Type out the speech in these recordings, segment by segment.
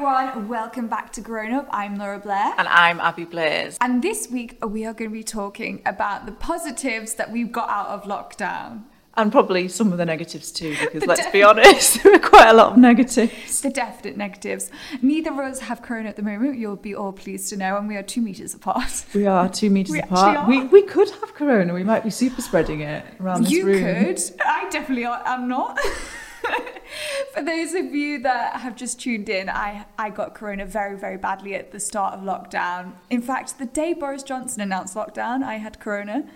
everyone, welcome back to Grown Up. I'm Laura Blair. And I'm Abby Blaze. And this week we are going to be talking about the positives that we've got out of lockdown. And probably some of the negatives too, because let's be honest, there are quite a lot of negatives. The definite negatives. Neither of us have corona at the moment, you'll be all pleased to know, and we are two metres apart. We are two metres We apart. We, we could have corona, we might be super spreading it around this You room. could. I definitely am not. For those of you that have just tuned in, I, I got corona very, very badly at the start of lockdown. In fact, the day Boris Johnson announced lockdown, I had corona.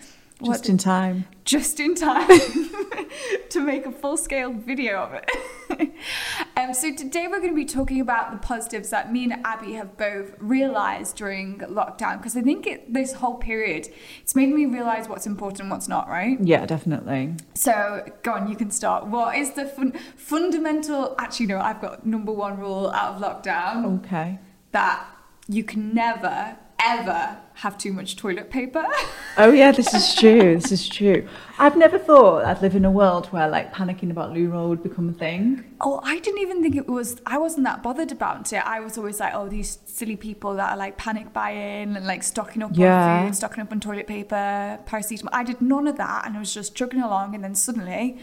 What Just in time. just in time to make a full scale video of it. um, so, today we're going to be talking about the positives that me and Abby have both realized during lockdown because I think it, this whole period it's made me realize what's important and what's not, right? Yeah, definitely. So, go on, you can start. What is the fun- fundamental, actually, no, I've got number one rule out of lockdown Okay. that you can never, ever have too much toilet paper. Oh yeah, this is true. This is true. I've never thought I'd live in a world where like panicking about loo roll would become a thing. Oh, I didn't even think it was. I wasn't that bothered about it. I was always like, oh, these silly people that are like panic buying and like stocking up Yeah. on food, stocking up on toilet paper, paracetamol. I did none of that, and I was just chugging along, and then suddenly.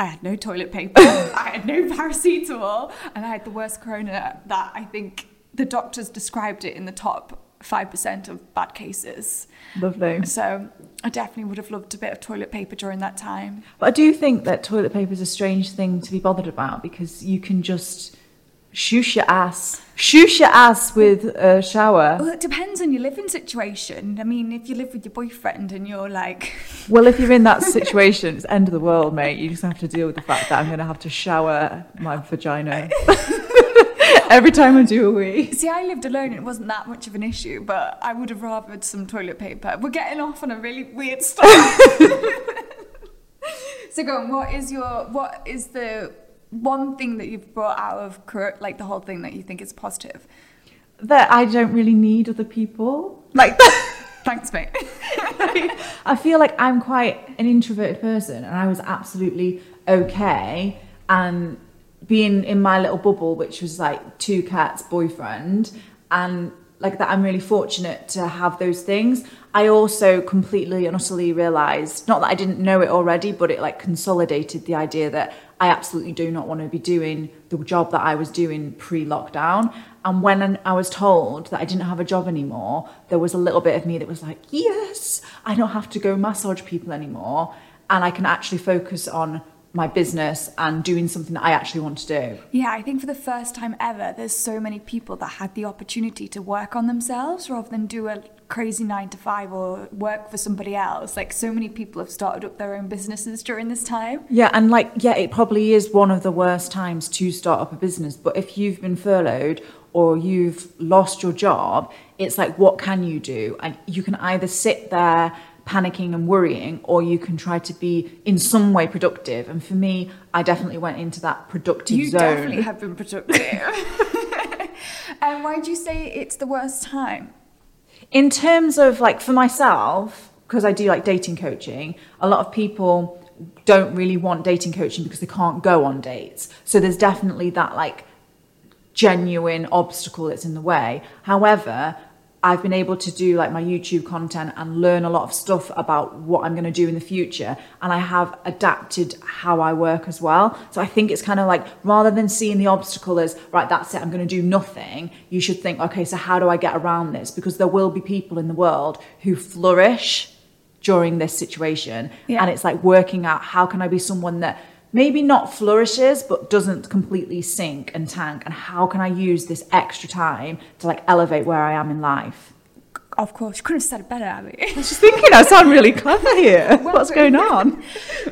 I had no toilet paper, I had no paracetamol, and I had the worst corona that I think the doctors described it in the top 5% of bad cases. Lovely. So I definitely would have loved a bit of toilet paper during that time. But I do think that toilet paper is a strange thing to be bothered about because you can just shoosh your ass, shoosh your ass with a shower. Well, it depends on your living situation. I mean, if you live with your boyfriend and you're like, Well, if you're in that situation, it's end of the world, mate. You just have to deal with the fact that I'm going to have to shower my vagina every time I do a wee. see, I lived alone, it wasn't that much of an issue, but I would have rathered some toilet paper. We're getting off on a really weird start. so go on, what is your, what is the one thing that you've brought out of, like the whole thing that you think is positive? That I don't really need other people. Like, Thanks, mate. I feel like I'm quite an introverted person, and I was absolutely okay. And being in my little bubble, which was like two cats, boyfriend, and like that, I'm really fortunate to have those things. I also completely and utterly realized, not that I didn't know it already, but it like consolidated the idea that I absolutely do not want to be doing the job that I was doing pre lockdown. And when I was told that I didn't have a job anymore, there was a little bit of me that was like, yes, I don't have to go massage people anymore. And I can actually focus on my business and doing something that I actually want to do. Yeah, I think for the first time ever, there's so many people that had the opportunity to work on themselves rather than do a crazy nine to five or work for somebody else. Like, so many people have started up their own businesses during this time. Yeah, and like, yeah, it probably is one of the worst times to start up a business. But if you've been furloughed or you've lost your job, it's like, what can you do? And you can either sit there panicking and worrying, or you can try to be in some way productive. And for me, I definitely went into that productive You zone. definitely have been productive. and why do you say it's the worst time? in terms of like for myself because i do like dating coaching a lot of people don't really want dating coaching because they can't go on dates so there's definitely that like genuine obstacle that's in the way however i've been able to do like my youtube content and learn a lot of stuff about what i'm going to do in the future and i have adapted how i work as well. So i think it's kind of like rather than seeing the obstacle as right that's it i'm going to do nothing you should think okay so how do i get around this? Because there will be people in the world who flourish during this situation. Yeah. and it's like working out how can i be someone that maybe not flourishes but doesn't completely sink and tank and how can i use this extra time to like elevate where i am in life Of course, you couldn't have said it better, Abby. i was just thinking i sound really clever here what's going on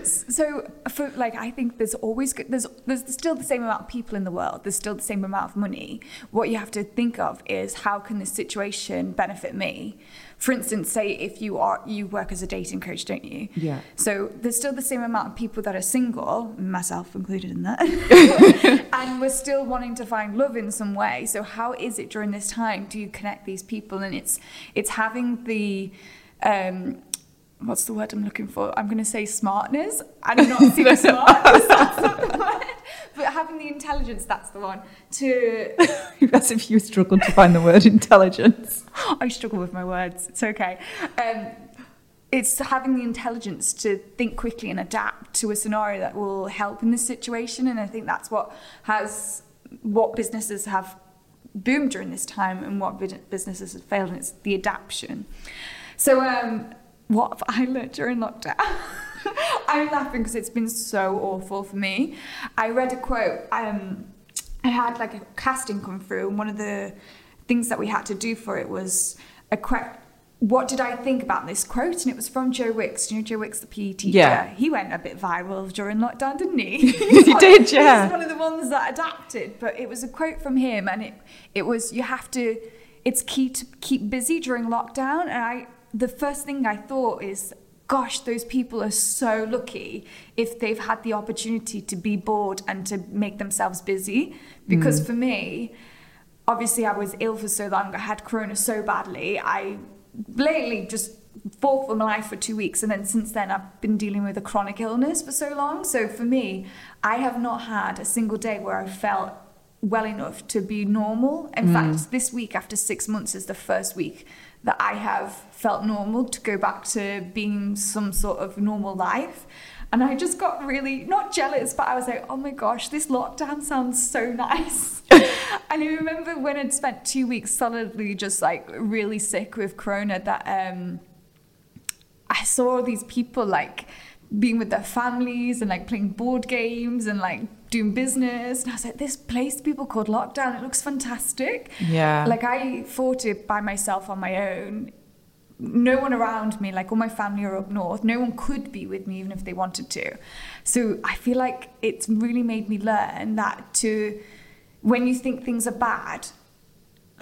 So, for like, I think there's always good- there's there's still the same amount of people in the world. There's still the same amount of money. What you have to think of is how can this situation benefit me? For instance, say if you are you work as a dating coach, don't you? Yeah. So there's still the same amount of people that are single, myself included in that, and we're still wanting to find love in some way. So how is it during this time do you connect these people? And it's it's having the um, what's the word I'm looking for? I'm going to say smartness. I'm not super smart. 'cause that's not the word. But having the intelligence, that's the one, to. As if you struggled to find the word intelligence. I struggle with my words. It's okay. Um, it's having the intelligence to think quickly and adapt to a scenario that will help in this situation. And I think that's what has what businesses have boomed during this time and what businesses have failed, and it's the adaptation. So, um, what have I learned during lockdown? I'm laughing because it's been so awful for me. I read a quote. Um, I had like a casting come through, and one of the things that we had to do for it was a quote what did I think about this quote? And it was from Joe Wicks. Do you know Joe Wicks, the PE teacher? Yeah. He went a bit viral during lockdown, didn't he? he did, yeah. He's one of the ones that adapted. But it was a quote from him, and it it was you have to. It's key to keep busy during lockdown. And I, the first thing I thought is, gosh, those people are so lucky if they've had the opportunity to be bored and to make themselves busy. Because mm. for me, obviously, I was ill for so long. I had corona so badly. I blatantly just fought for my life for two weeks and then since then I've been dealing with a chronic illness for so long so for me I have not had a single day where I felt well enough to be normal in mm. fact this week after six months is the first week that I have felt normal to go back to being some sort of normal life and I just got really not jealous, but I was like, oh my gosh, this lockdown sounds so nice. and I remember when I'd spent two weeks solidly just like really sick with Corona that um, I saw all these people like being with their families and like playing board games and like doing business. And I was like, this place people called lockdown, it looks fantastic. Yeah. Like I fought it by myself on my own no one around me, like all my family are up north, no one could be with me even if they wanted to. So I feel like it's really made me learn that to, when you think things are bad,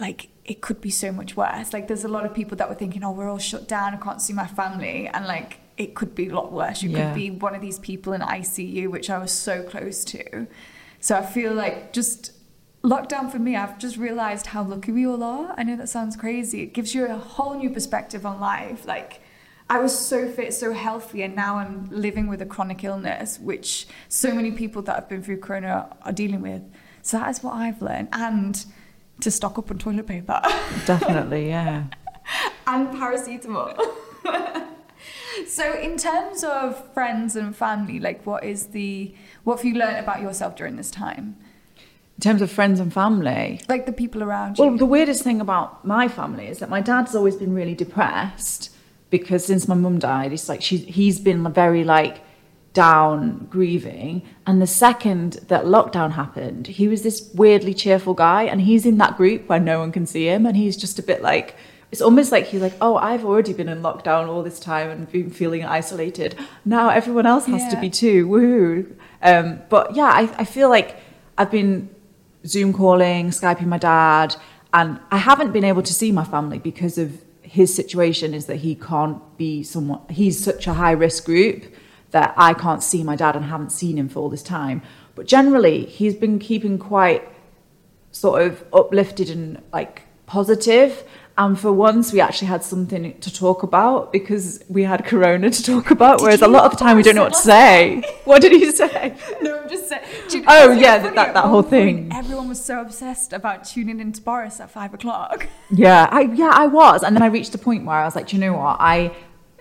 like it could be so much worse. Like there's a lot of people that were thinking, oh, we're all shut down, I can't see my family. And like it could be a lot worse. You yeah. could be one of these people in ICU, which I was so close to. So I feel like just lockdown for me, I've just realized how lucky we all are. I know that sounds crazy. It gives you a whole new perspective on life. Like, I was so fit, so healthy, and now I'm living with a chronic illness, which so many people that have been through Corona are dealing with. So that is what I've learned. And to stock up on toilet paper. Definitely, yeah. and paracetamol. so in terms of friends and family, like what is the what have you learned about yourself during this time? In terms of friends and family. Like the people around you. Well, the weirdest thing about my family is that my dad's always been really depressed because since my mum died, it's like she's he's been very like down grieving and the second that lockdown happened he was this weirdly cheerful guy and he's in that group where no one can see him and he's just a bit like it's almost like he's like oh i've already been in lockdown all this time and been feeling isolated now everyone else has yeah. to be too woohoo um, but yeah I, I feel like i've been Zoom calling, Skyping my dad, and I haven't been able to see my family because of his situation is that he can't be someone he's such a high risk group that I can't see my dad and haven't seen him for all this time. But generally he's been keeping quite sort of uplifted and like positive and for once, we actually had something to talk about because we had Corona to talk about. Did whereas a lot of the time, we don't know what to say. what did he say? No, I'm just saying. oh yeah, that, that, that whole thing. Everyone was so obsessed about tuning into Boris at five o'clock. Yeah, I yeah I was, and then I reached a point where I was like, you know what, I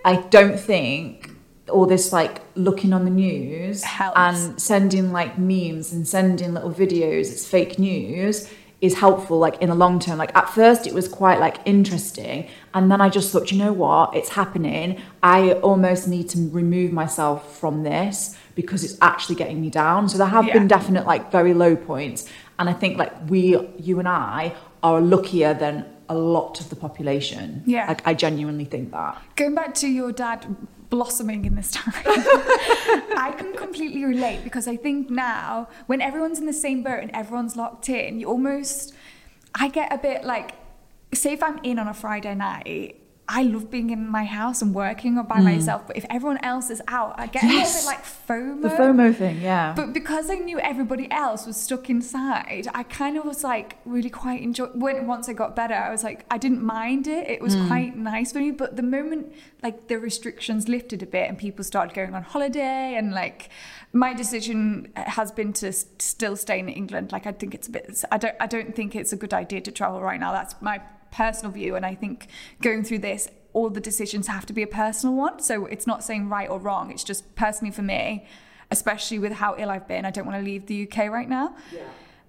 I don't think all this like looking on the news Helps. and sending like memes and sending little videos. It's fake news is helpful like in the long term. Like at first it was quite like interesting and then i just thought you know what? It's happening. I almost need to remove myself from this because it's actually getting me down. So there have yeah. been definite like very low points and i think like we you and i are luckier than a lot of the population. Yeah. Like i genuinely think that. Going back to your dad blossoming in this time. I can completely relate because I think now when everyone's in the same boat and everyone's locked in, you almost I get a bit like say if I'm in on a Friday night I love being in my house and working or by Mm. myself. But if everyone else is out, I get a little bit like FOMO. The FOMO thing, yeah. But because I knew everybody else was stuck inside, I kind of was like really quite enjoy. When once I got better, I was like I didn't mind it. It was quite nice for me. But the moment like the restrictions lifted a bit and people started going on holiday and like my decision has been to s- still stay in England. Like I think it's a bit. I don't. I don't think it's a good idea to travel right now. That's my personal view, and I think going through this. All the decisions have to be a personal one. So it's not saying right or wrong. It's just personally for me, especially with how ill I've been. I don't want to leave the UK right now.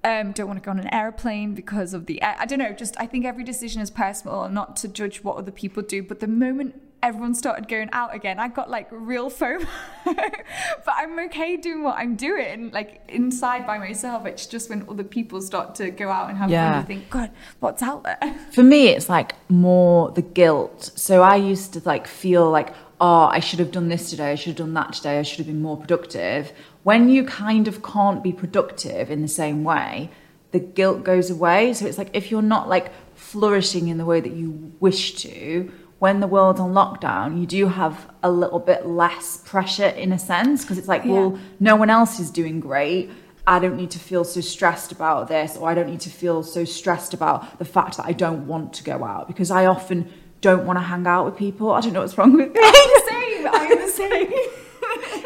Um, don't want to go on an airplane because of the. I don't know. Just I think every decision is personal, not to judge what other people do. But the moment everyone started going out again, I got like real FOMO. but I'm okay doing what I'm doing, like inside by myself. It's just when other people start to go out and have Yeah. fun, you think, God, what's out there? For me, it's like more the guilt. So I used to like feel like, oh, I should have done this today, I should have done that today, I should have been more productive. When you kind of can't be productive in the same way, the guilt goes away. So it's like if you're not like flourishing in the way that you wish to, when the world's on lockdown, you do have a little bit less pressure in a sense because it's like, well, no one else is doing great. I don't need to feel so stressed about this, or I don't need to feel so stressed about the fact that I don't want to go out because I often don't want to hang out with people. I don't know what's wrong with me. I'm the same. I'm the same.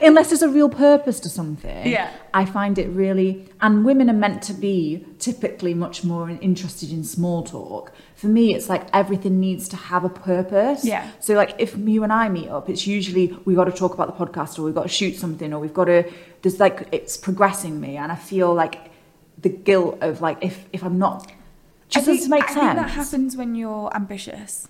Unless there's a real purpose to something. Yeah. I find it really, and women are meant to be typically much more interested in small talk. For me, it's like everything needs to have a purpose. Yeah. So, like, if you and I meet up, it's usually we've got to talk about the podcast, or we've got to shoot something, or we've got to. There's like it's progressing me, and I feel like the guilt of like if if I'm not. Just I does it make I sense? think that happens when you're ambitious.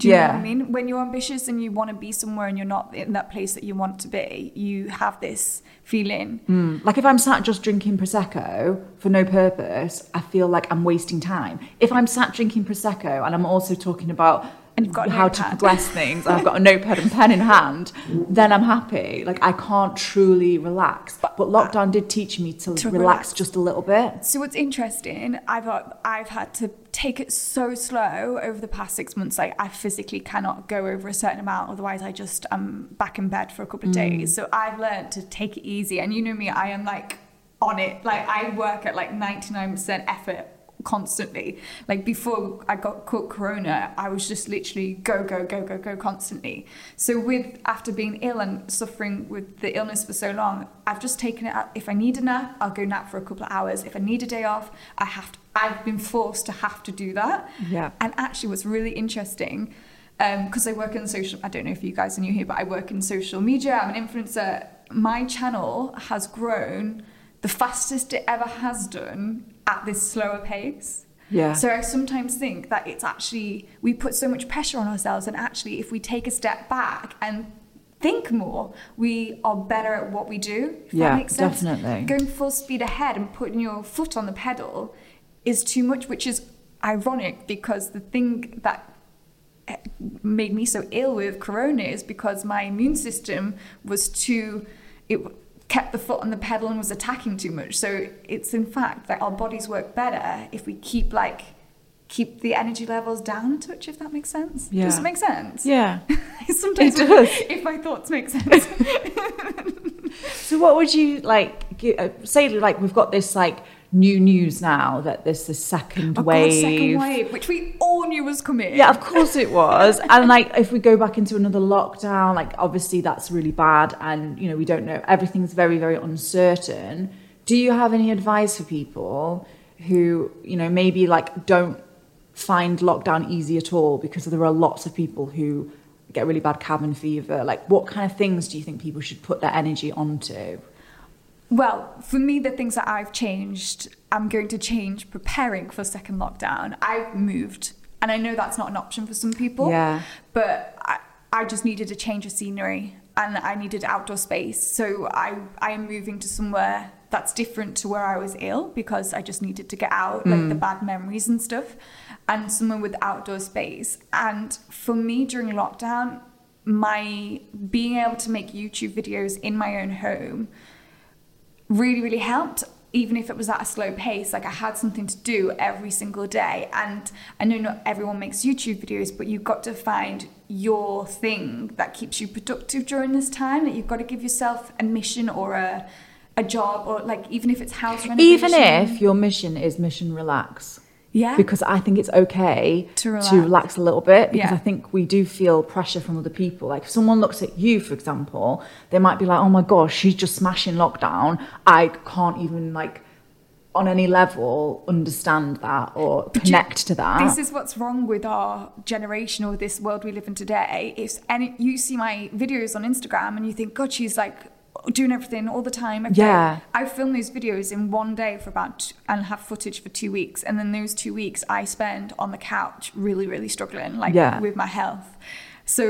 Do you know Yeah. what I mean? When you're ambitious and you want to be somewhere and you're not in that place that you want to be, you have this feeling. Mm, Like if I'm sat just drinking prosecco for no purpose, I feel like I'm wasting time. If I'm sat drinking prosecco and I'm also talking about And you've got how to progress things, and I've got a notepad and pen in hand, then I'm happy. Like I can't truly relax. But, lockdown did teach me to, To relax, relax. just a little bit. So what's interesting, I've uh, I've had to take it so slow over the past six months. Like I physically cannot go over a certain amount, otherwise I just am back in bed for a couple of days. So I've learned to take it easy. And you know me, I am like on it. Like I work at like ninety nine percent effort constantly. Like before I got caught corona, I was just literally go, go, go, go, go constantly. So with after being ill and suffering with the illness for so long, I've just taken it out. If I need a nap, I'll go nap for a couple of hours. If I need a day off, I have to I've been forced to have to do that. Yeah. And actually what's really interesting, um, because I work in social I don't know if you guys are new here, but I work in social media, I'm an influencer. My channel has grown the fastest it ever has done at this slower pace. Yeah. So I sometimes think that it's actually we put so much pressure on ourselves, and actually, if we take a step back and think more, we are better at what we do. If Yeah, that makes sense. definitely. Going full speed ahead and putting your foot on the pedal is too much, which is ironic because the thing that eh, made me so ill with corona is because my immune system was too it kept the foot on the pedal and was attacking too much so it's in fact that our bodies work better if we keep like keep the energy levels down a touch if that makes sense Yeah. does it make sense Yeah. sometimes It does. if my thoughts make sense So what would you like uh, say? Like we've got this like new news now that there's the second oh wave. God, second wave which we all knew was coming Yeah, of course it was. and like if we go back into another lockdown, like obviously that's really bad and you know, we don't know everything's very, very uncertain. Do you have any advice for people who, you know, maybe like don't find lockdown easy at all because there are lots of people who get really bad cabin fever. Like what kind of things do you think people should put their energy onto? Well, for me, the things that I've changed, I'm going to change preparing for second lockdown. I've moved, and I know that's not an option for some people. Yeah. But I, I just needed a change of scenery, and I needed outdoor space. So I, I am moving to somewhere that's different to where I was ill because I just needed to get out, like the mm. bad memories and stuff, and somewhere with outdoor space. And for me, during lockdown, my being able to make YouTube videos in my own home really really helped even if it was at a slow pace, like I had something to do every single day. And I know not everyone makes YouTube videos, but you've got to find your thing that keeps you productive during this time. That you've got to give yourself a mission or a a job or like even if it's house renovation. Even if your mission is mission relax. Yeah, Because I think it's okay To to relax a little bit because Yeah. I think we do feel pressure from other people. Like if someone looks at you, for example, they might be like, oh my gosh, she's just smashing lockdown. I can't even like on any level understand that or But you- connect to that. This is what's wrong with our generation or this world we live in today. If any, you see my videos on Instagram and you think, God, she's like doing everything all the time. every day." Yeah. I film those videos in one day for about t- and have footage for two weeks, and then those two weeks I spend on the couch, really, really struggling, like Yeah. with my health. So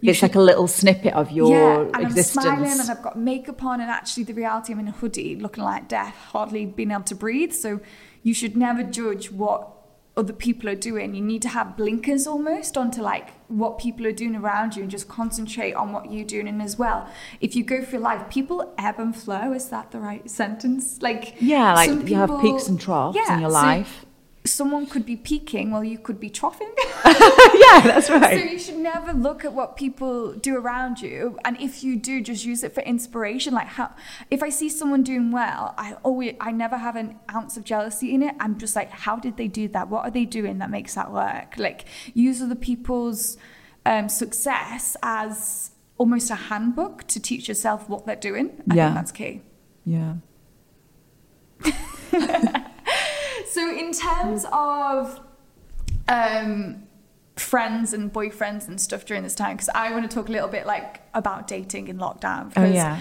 you it's should like a little snippet of your yeah, and existence. I'm smiling and I've got makeup on, and actually, the reality, I'm in a hoodie, looking like death, hardly being able to breathe. So, you should never judge what other people are doing. You need to have blinkers almost onto like what people are doing around you and just concentrate on what you're doing. And as well, if you go through life, people ebb and flow. Is that the right sentence? Like, yeah, like you have peaks and troughs Yeah, in your life. Someone could be peaking while you could be troughing. yeah, that's right. So you should never look at what people do around you, and if you do, just use it for inspiration. Like how, if I see someone doing well, I always, I never have an ounce of jealousy in it. I'm just like, how did they do that? What are they doing that makes that work? Like use other people's um, success as almost a handbook to teach yourself what they're doing. I Yeah. think that's key. Yeah. So in terms of um, friends and boyfriends and stuff during this time, because I want to talk a little bit like about dating in lockdown. Oh, yeah.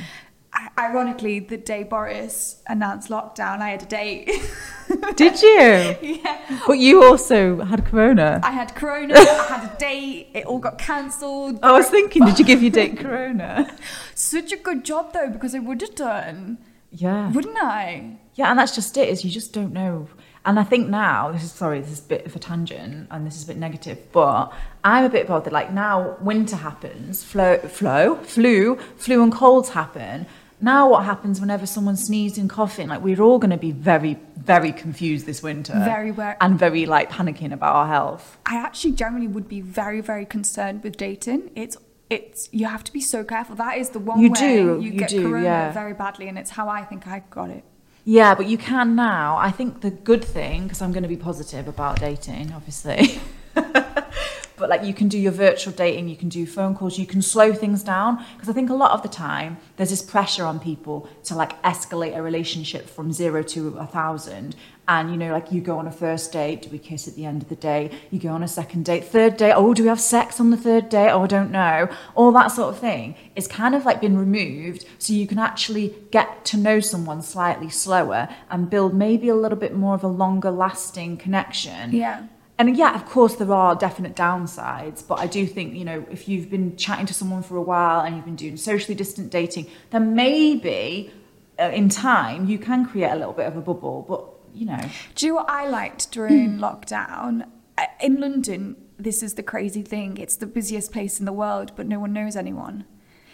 Ironically, the day Boris announced lockdown, I had a date. Did you? yeah. But you also had corona. I had corona, I had a date, it all got cancelled. I was thinking, did you give your date corona? Such a good job though, because I would have done, Yeah. wouldn't I? Yeah, and that's just it, is you just don't know. And I think now, this is sorry, this is a bit of a tangent and this is a bit negative, but I'm a bit bothered. Like now winter happens, flow flow, flu, flu and colds happen. Now what happens whenever someone sneezes and coughing? Like we're all gonna be very, very confused this winter. Very wor- and very like panicking about our health. I actually generally would be very, very concerned with dating. It's it's you have to be so careful. That is the one You way do, you, you get do, corona yeah. very badly, and it's how I think I got it. Yeah, but you can now. I think the good thing, because I'm going to be positive about dating, obviously. but like you can do your virtual dating, you can do phone calls, you can slow things down. Because I think a lot of the time there's this pressure on people to like escalate a relationship from zero to a thousand. And you know, like you go on a first date, do we kiss at the end of the day? You go on a second date, third date, oh, do we have sex on the third date? Oh, I don't know. All that sort of thing is kind of like been removed so you can actually get to know someone slightly slower and build maybe a little bit more of a longer lasting connection. Yeah. And yeah, of course, there are definite downsides, but I do think, you know, if you've been chatting to someone for a while and you've been doing socially distant dating, then maybe uh, in time you can create a little bit of a bubble. But, you know, Do you know what I liked during lockdown? Uh, In London, this is the crazy thing. It's the busiest place in the world, but no one knows anyone.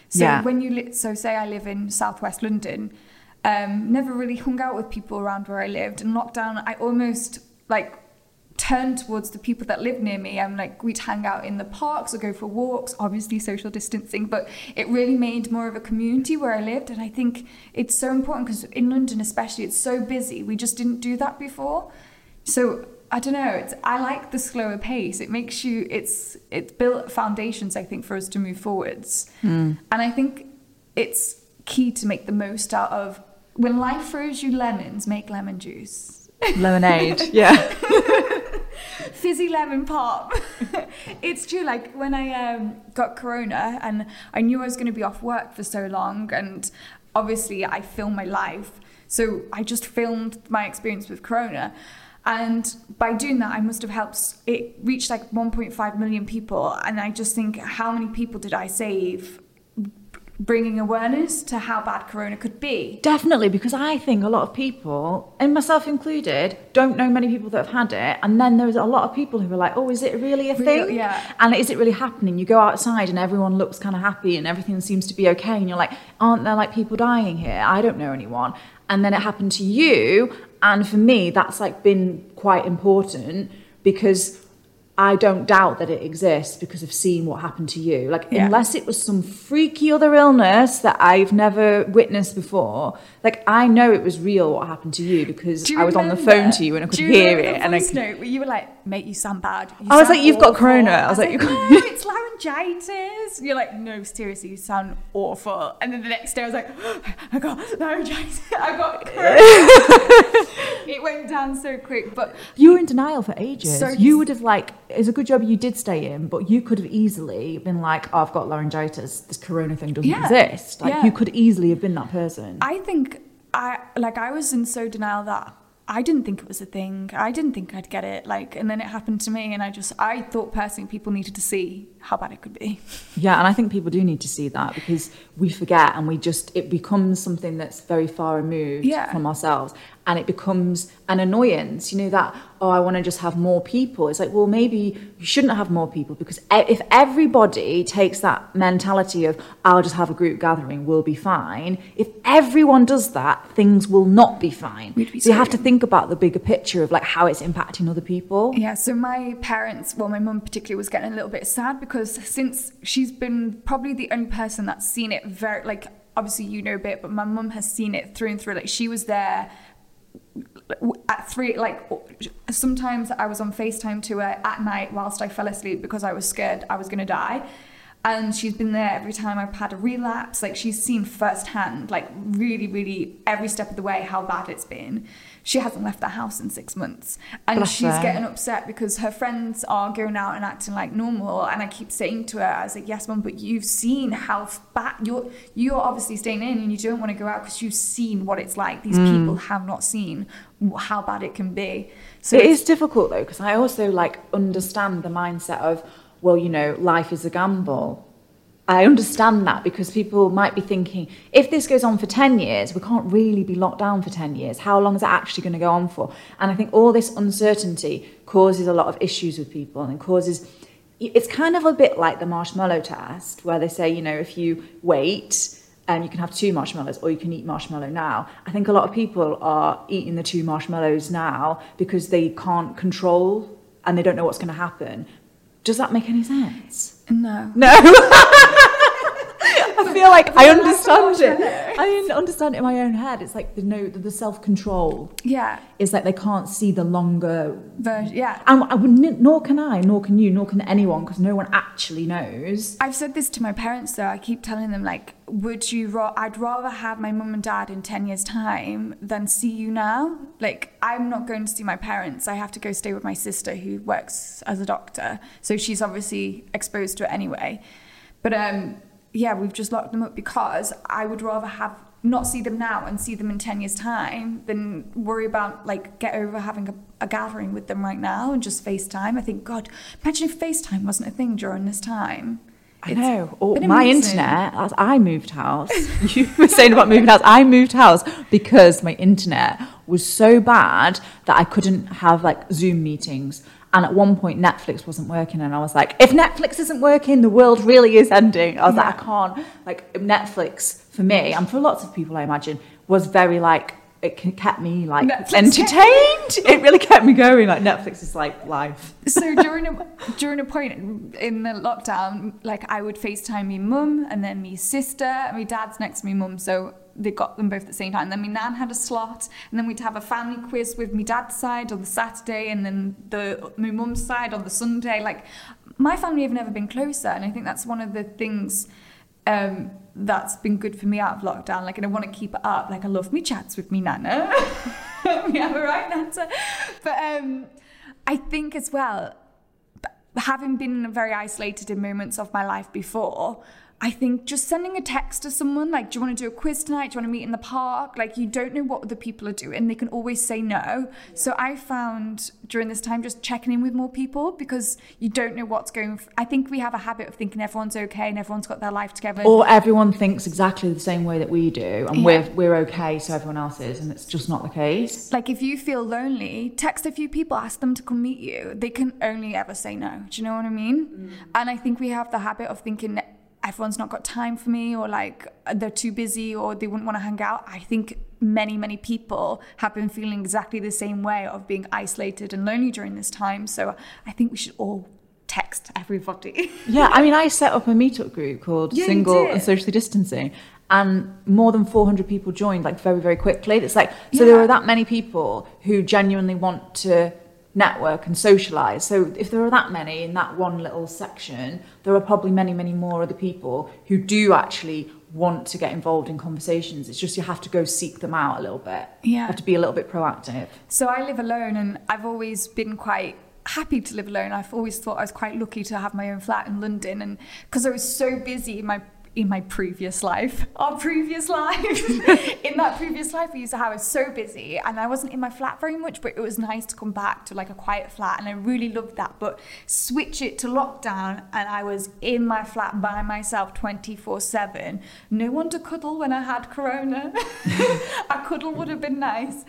So Yeah. when you li- so say I live in southwest London, um, never really hung out with people around where I lived. In lockdown, I almost like turned towards the people that live near me. I'm like we'd hang out in the parks or go for walks. Obviously social distancing, but it really made more of a community where I lived. And I think it's so important because in London, especially, it's so busy. We just didn't do that before. So I don't know. It's I like the slower pace. It makes you. It's it's built foundations. I think for us to move forwards. Hmm. And I think it's key to make the most out of when life throws you lemons. Make lemon juice. lemonade. yeah. Fizzy lemon pop. it's true. Like when I um, got corona and I knew I was going to be off work for so long, and obviously I film my life, so I just filmed my experience with corona. And by doing that, I must have helped it reach like 1.5 million people. And I just think, how many people did I save bringing awareness to how bad corona could be. Definitely, because I think a lot of people, and myself included, don't know many people that have had it. And then there's a lot of people who are like, oh, is it really a Real- thing? yeah. And is it really happening? You go outside and everyone looks kind of happy and everything seems to be okay. And you're like, aren't there like people dying here? I don't know anyone. And then it happened to you. And for me, that's like been quite important because I don't doubt that it exists because of seeing what happened to you. Like, Yeah. unless it was some freaky other illness that I've never witnessed before, like, I know it was real what happened to you because you I was on the phone to you and I could hear it. And I could, note where you were like, "Mate, you sound bad." You I was like, "You've got corona." I I was was like, like, "No, it's laryngitis." You're like, "No, seriously, you sound awful." And then the next day, I was like, oh, "I got laryngitis. I got corona." it went down so quick, but you were in denial for ages. So- you would have, like, it's a good job you did stay in, but you could have easily been like, oh, I've got laryngitis. This corona thing doesn't Yeah. exist. Like, Yeah. you could easily have been that person. I think I like I was in so denial that I didn't think it was a thing. I didn't think I'd get it. Like, and then it happened to me, and I just I thought personally people needed to see how bad it could be. Yeah, and I think people do need to see that because we forget and we just it becomes something that's very far removed Yeah. from ourselves and it becomes an annoyance. You know that oh, I want to just have more people. It's like well, maybe you shouldn't have more people because if everybody takes that mentality of I'll just have a group gathering, we'll be fine. If everyone does that, things will not be fine. Be so you have to think about the bigger picture of like how it's impacting other people. Yeah, so my parents, well, my mum particularly was getting a little bit sad because since she's been probably the only person that's seen it very, like, obviously you know a bit, but my mum has seen it through and through. Like, she was there at three, like, sometimes I was on FaceTime to her at night whilst I fell asleep because I was scared I was going to die. And she's been there every time I've had a relapse. Like, she's seen firsthand, like, really, really every step of the way how bad it's been. She hasn't left the house in six months. And Bless she's her. getting upset because her friends are going out and acting like normal. And I keep saying to her, I was like, yes, mum, but you've seen how bad you're, you're obviously staying in and you don't want to go out because you've seen what it's like. These Mm. people have not seen how bad it can be. So it's- difficult though because I also like understand the mindset of well you know life is a gamble I understand that because people might be thinking if this goes on for 10 years we can't really be locked down for 10 years how long is it actually going to go on for and I think all this uncertainty causes a lot of issues with people and causes it's kind of a bit like the marshmallow test where they say you know if you wait and you can have two marshmallows or you can eat marshmallow now. I think a lot of people are eating the two marshmallows now because they can't control and they don't know what's going to happen. Does that make any sense? no. No. I feel like I understand it. I understand it in my own head. It's like the no, the self control. Yeah. It's like they can't see the longer version. yeah. and I would, nor can I, nor can you, nor can anyone, because no one actually knows. I've said this to my parents though. I keep telling them like, would you? Ra- I'd rather have my mum and dad in ten years' time than see you now. Like, I'm not going to see my parents. I have to go stay with my sister who works as a doctor, so she's obviously exposed to it anyway. But um, yeah, we've just locked them up because I would rather have not see them now and see them in 10 years time than worry about like get over having a, a gathering with them right now and just FaceTime. I think God, imagine if FaceTime wasn't a thing during this time. I It's know. Or been my amazing. internet, as I moved house. You were saying about moving house. I moved house because my internet was so bad that I couldn't have like Zoom meetings. And at one point, Netflix wasn't working, and I was like, "If Netflix isn't working, the world really is ending." I was like, "I can't." Like Netflix for me, and for lots of people, I imagine, was very like it kept me like Netflix entertained. it really kept me going. Like Netflix is like life. so during a during a point in the lockdown, like I would FaceTime me mum and then me sister. and My dad's next to me mum, so they got them both at the same time. And then my nan had a slot, and then we'd have a family quiz with my dad's side on the Saturday, and then the my mum's side on the Sunday. Like my family have never been closer, and I think that's one of the things. Um, that's been good for me out of lockdown. Like, and I want to keep it up. Like, I love me chats with me nana. we have a right nana. But um, I think as well, having been very isolated in moments of my life before, I think just sending a text to someone, like, do you want to do a quiz tonight? Do you want to meet in the park? Like, you don't know what other people are doing. They can always say no. So I found during this time just checking in with more people because you don't know what's going. I think we have a habit of thinking everyone's okay and everyone's got their life together. Or everyone thinks exactly the same way that we do, and Yeah. we're we're okay, so everyone else is, and it's just not the case. like if you feel lonely, text a few people, ask them to come meet you. They can only ever say no. Do you know what I mean? Mm. And I think we have the habit of thinking everyone's not got time for me or like they're too busy or they wouldn't want to hang out. I think many, many people have been feeling exactly the same way of being isolated and lonely during this time. So I think we should all text everybody. Yeah, I mean, I set up a meetup group called Yeah, Single and Socially Distancing, and more than 400 people joined, like very, very quickly. It's like, so there are that many people who genuinely want to network and socialize. So if there are that many in that one little section, there are probably many, many more other people who do actually want to get involved in conversations. It's just you have to go seek them out a little bit. You Yeah. have to be a little bit proactive. So I live alone and I've always been quite happy to live alone. I've always thought I was quite lucky to have my own flat in London and because I was so busy in my in my previous life, our previous life, in that previous life, we used to have I was so busy and I wasn't in my flat very much, but it was nice to come back to like a quiet flat and I really loved that. But switch it to lockdown and I was in my flat by myself 24 7. No one to cuddle when I had corona. a cuddle would have been nice.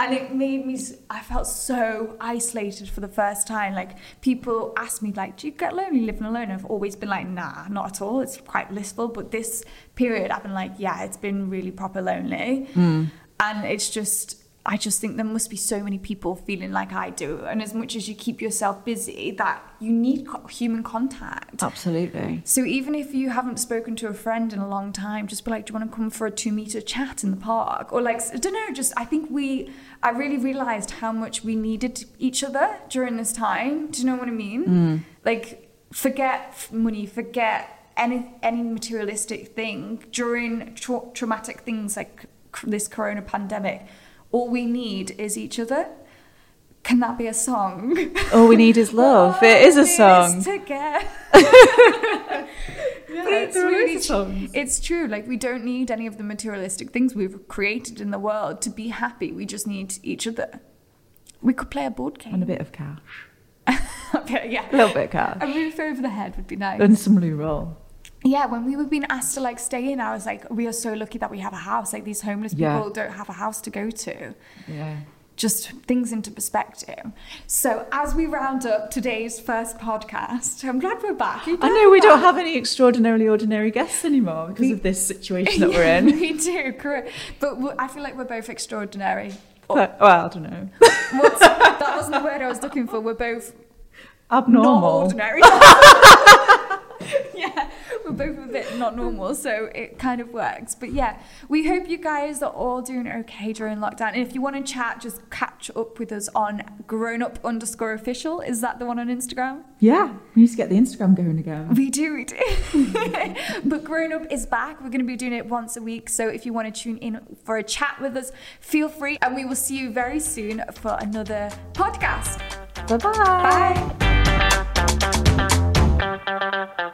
And it made me, i felt so isolated for the first time. Like people ask me, like, do you get lonely living alone? I've always been like, nah, not at all. It's quite blissful. But this period, I've been like, yeah, it's been really proper lonely. Hmm. And it's just, I just think there must be so many people feeling like I do. And as much as you keep yourself busy, that you need co- human contact. Absolutely. So even if you haven't spoken to a friend in a long time, just be like, do you want to come for a two meter chat in the park? Or like, I don't know, just I think we, I really realized how much we needed each other during this time. Do you know what I mean? Mm. Like, forget money, forget any, any materialistic thing during tra- traumatic things like this corona pandemic. All we need is each other. Can that be a song? All we need is love. it is a song. Together. Yeah, But it's are really true. It's true. Like we don't need any of the materialistic things we've created in the world to be happy. We just need each other. We could play a board game. And a bit of cash. Okay, yeah. A little bit of cash. A roof over the head would be nice. And some loo roll. Yeah, when we were being asked to like stay in, I was like, we are so lucky that we have a house. Like these homeless Yeah. people don't have a house to go to. Yeah. Just things into perspective. So as we round up today's first podcast, I'm glad we're back. You I know we we're don't have any extraordinarily ordinary guests anymore because We- of this situation that we're in. we do, correct. But I feel like we're both extraordinary. But- well, I don't know. What's, that wasn't the word I was looking for. We're both abnormal. not Abnormal. ordinary. We're both a bit not normal, so it kind of works. But yeah, we hope you guys are all doing okay during lockdown. And if you want to chat, just catch up with us on grown up underscore official. Is that the one on Instagram? Yeah, we need to get the Instagram going again. We do, we do. but Grown Up is back. We're going to be doing it once a week. So if you want to tune in for a chat with us, feel free. And we will see you very soon for another podcast. Bye-bye. Bye.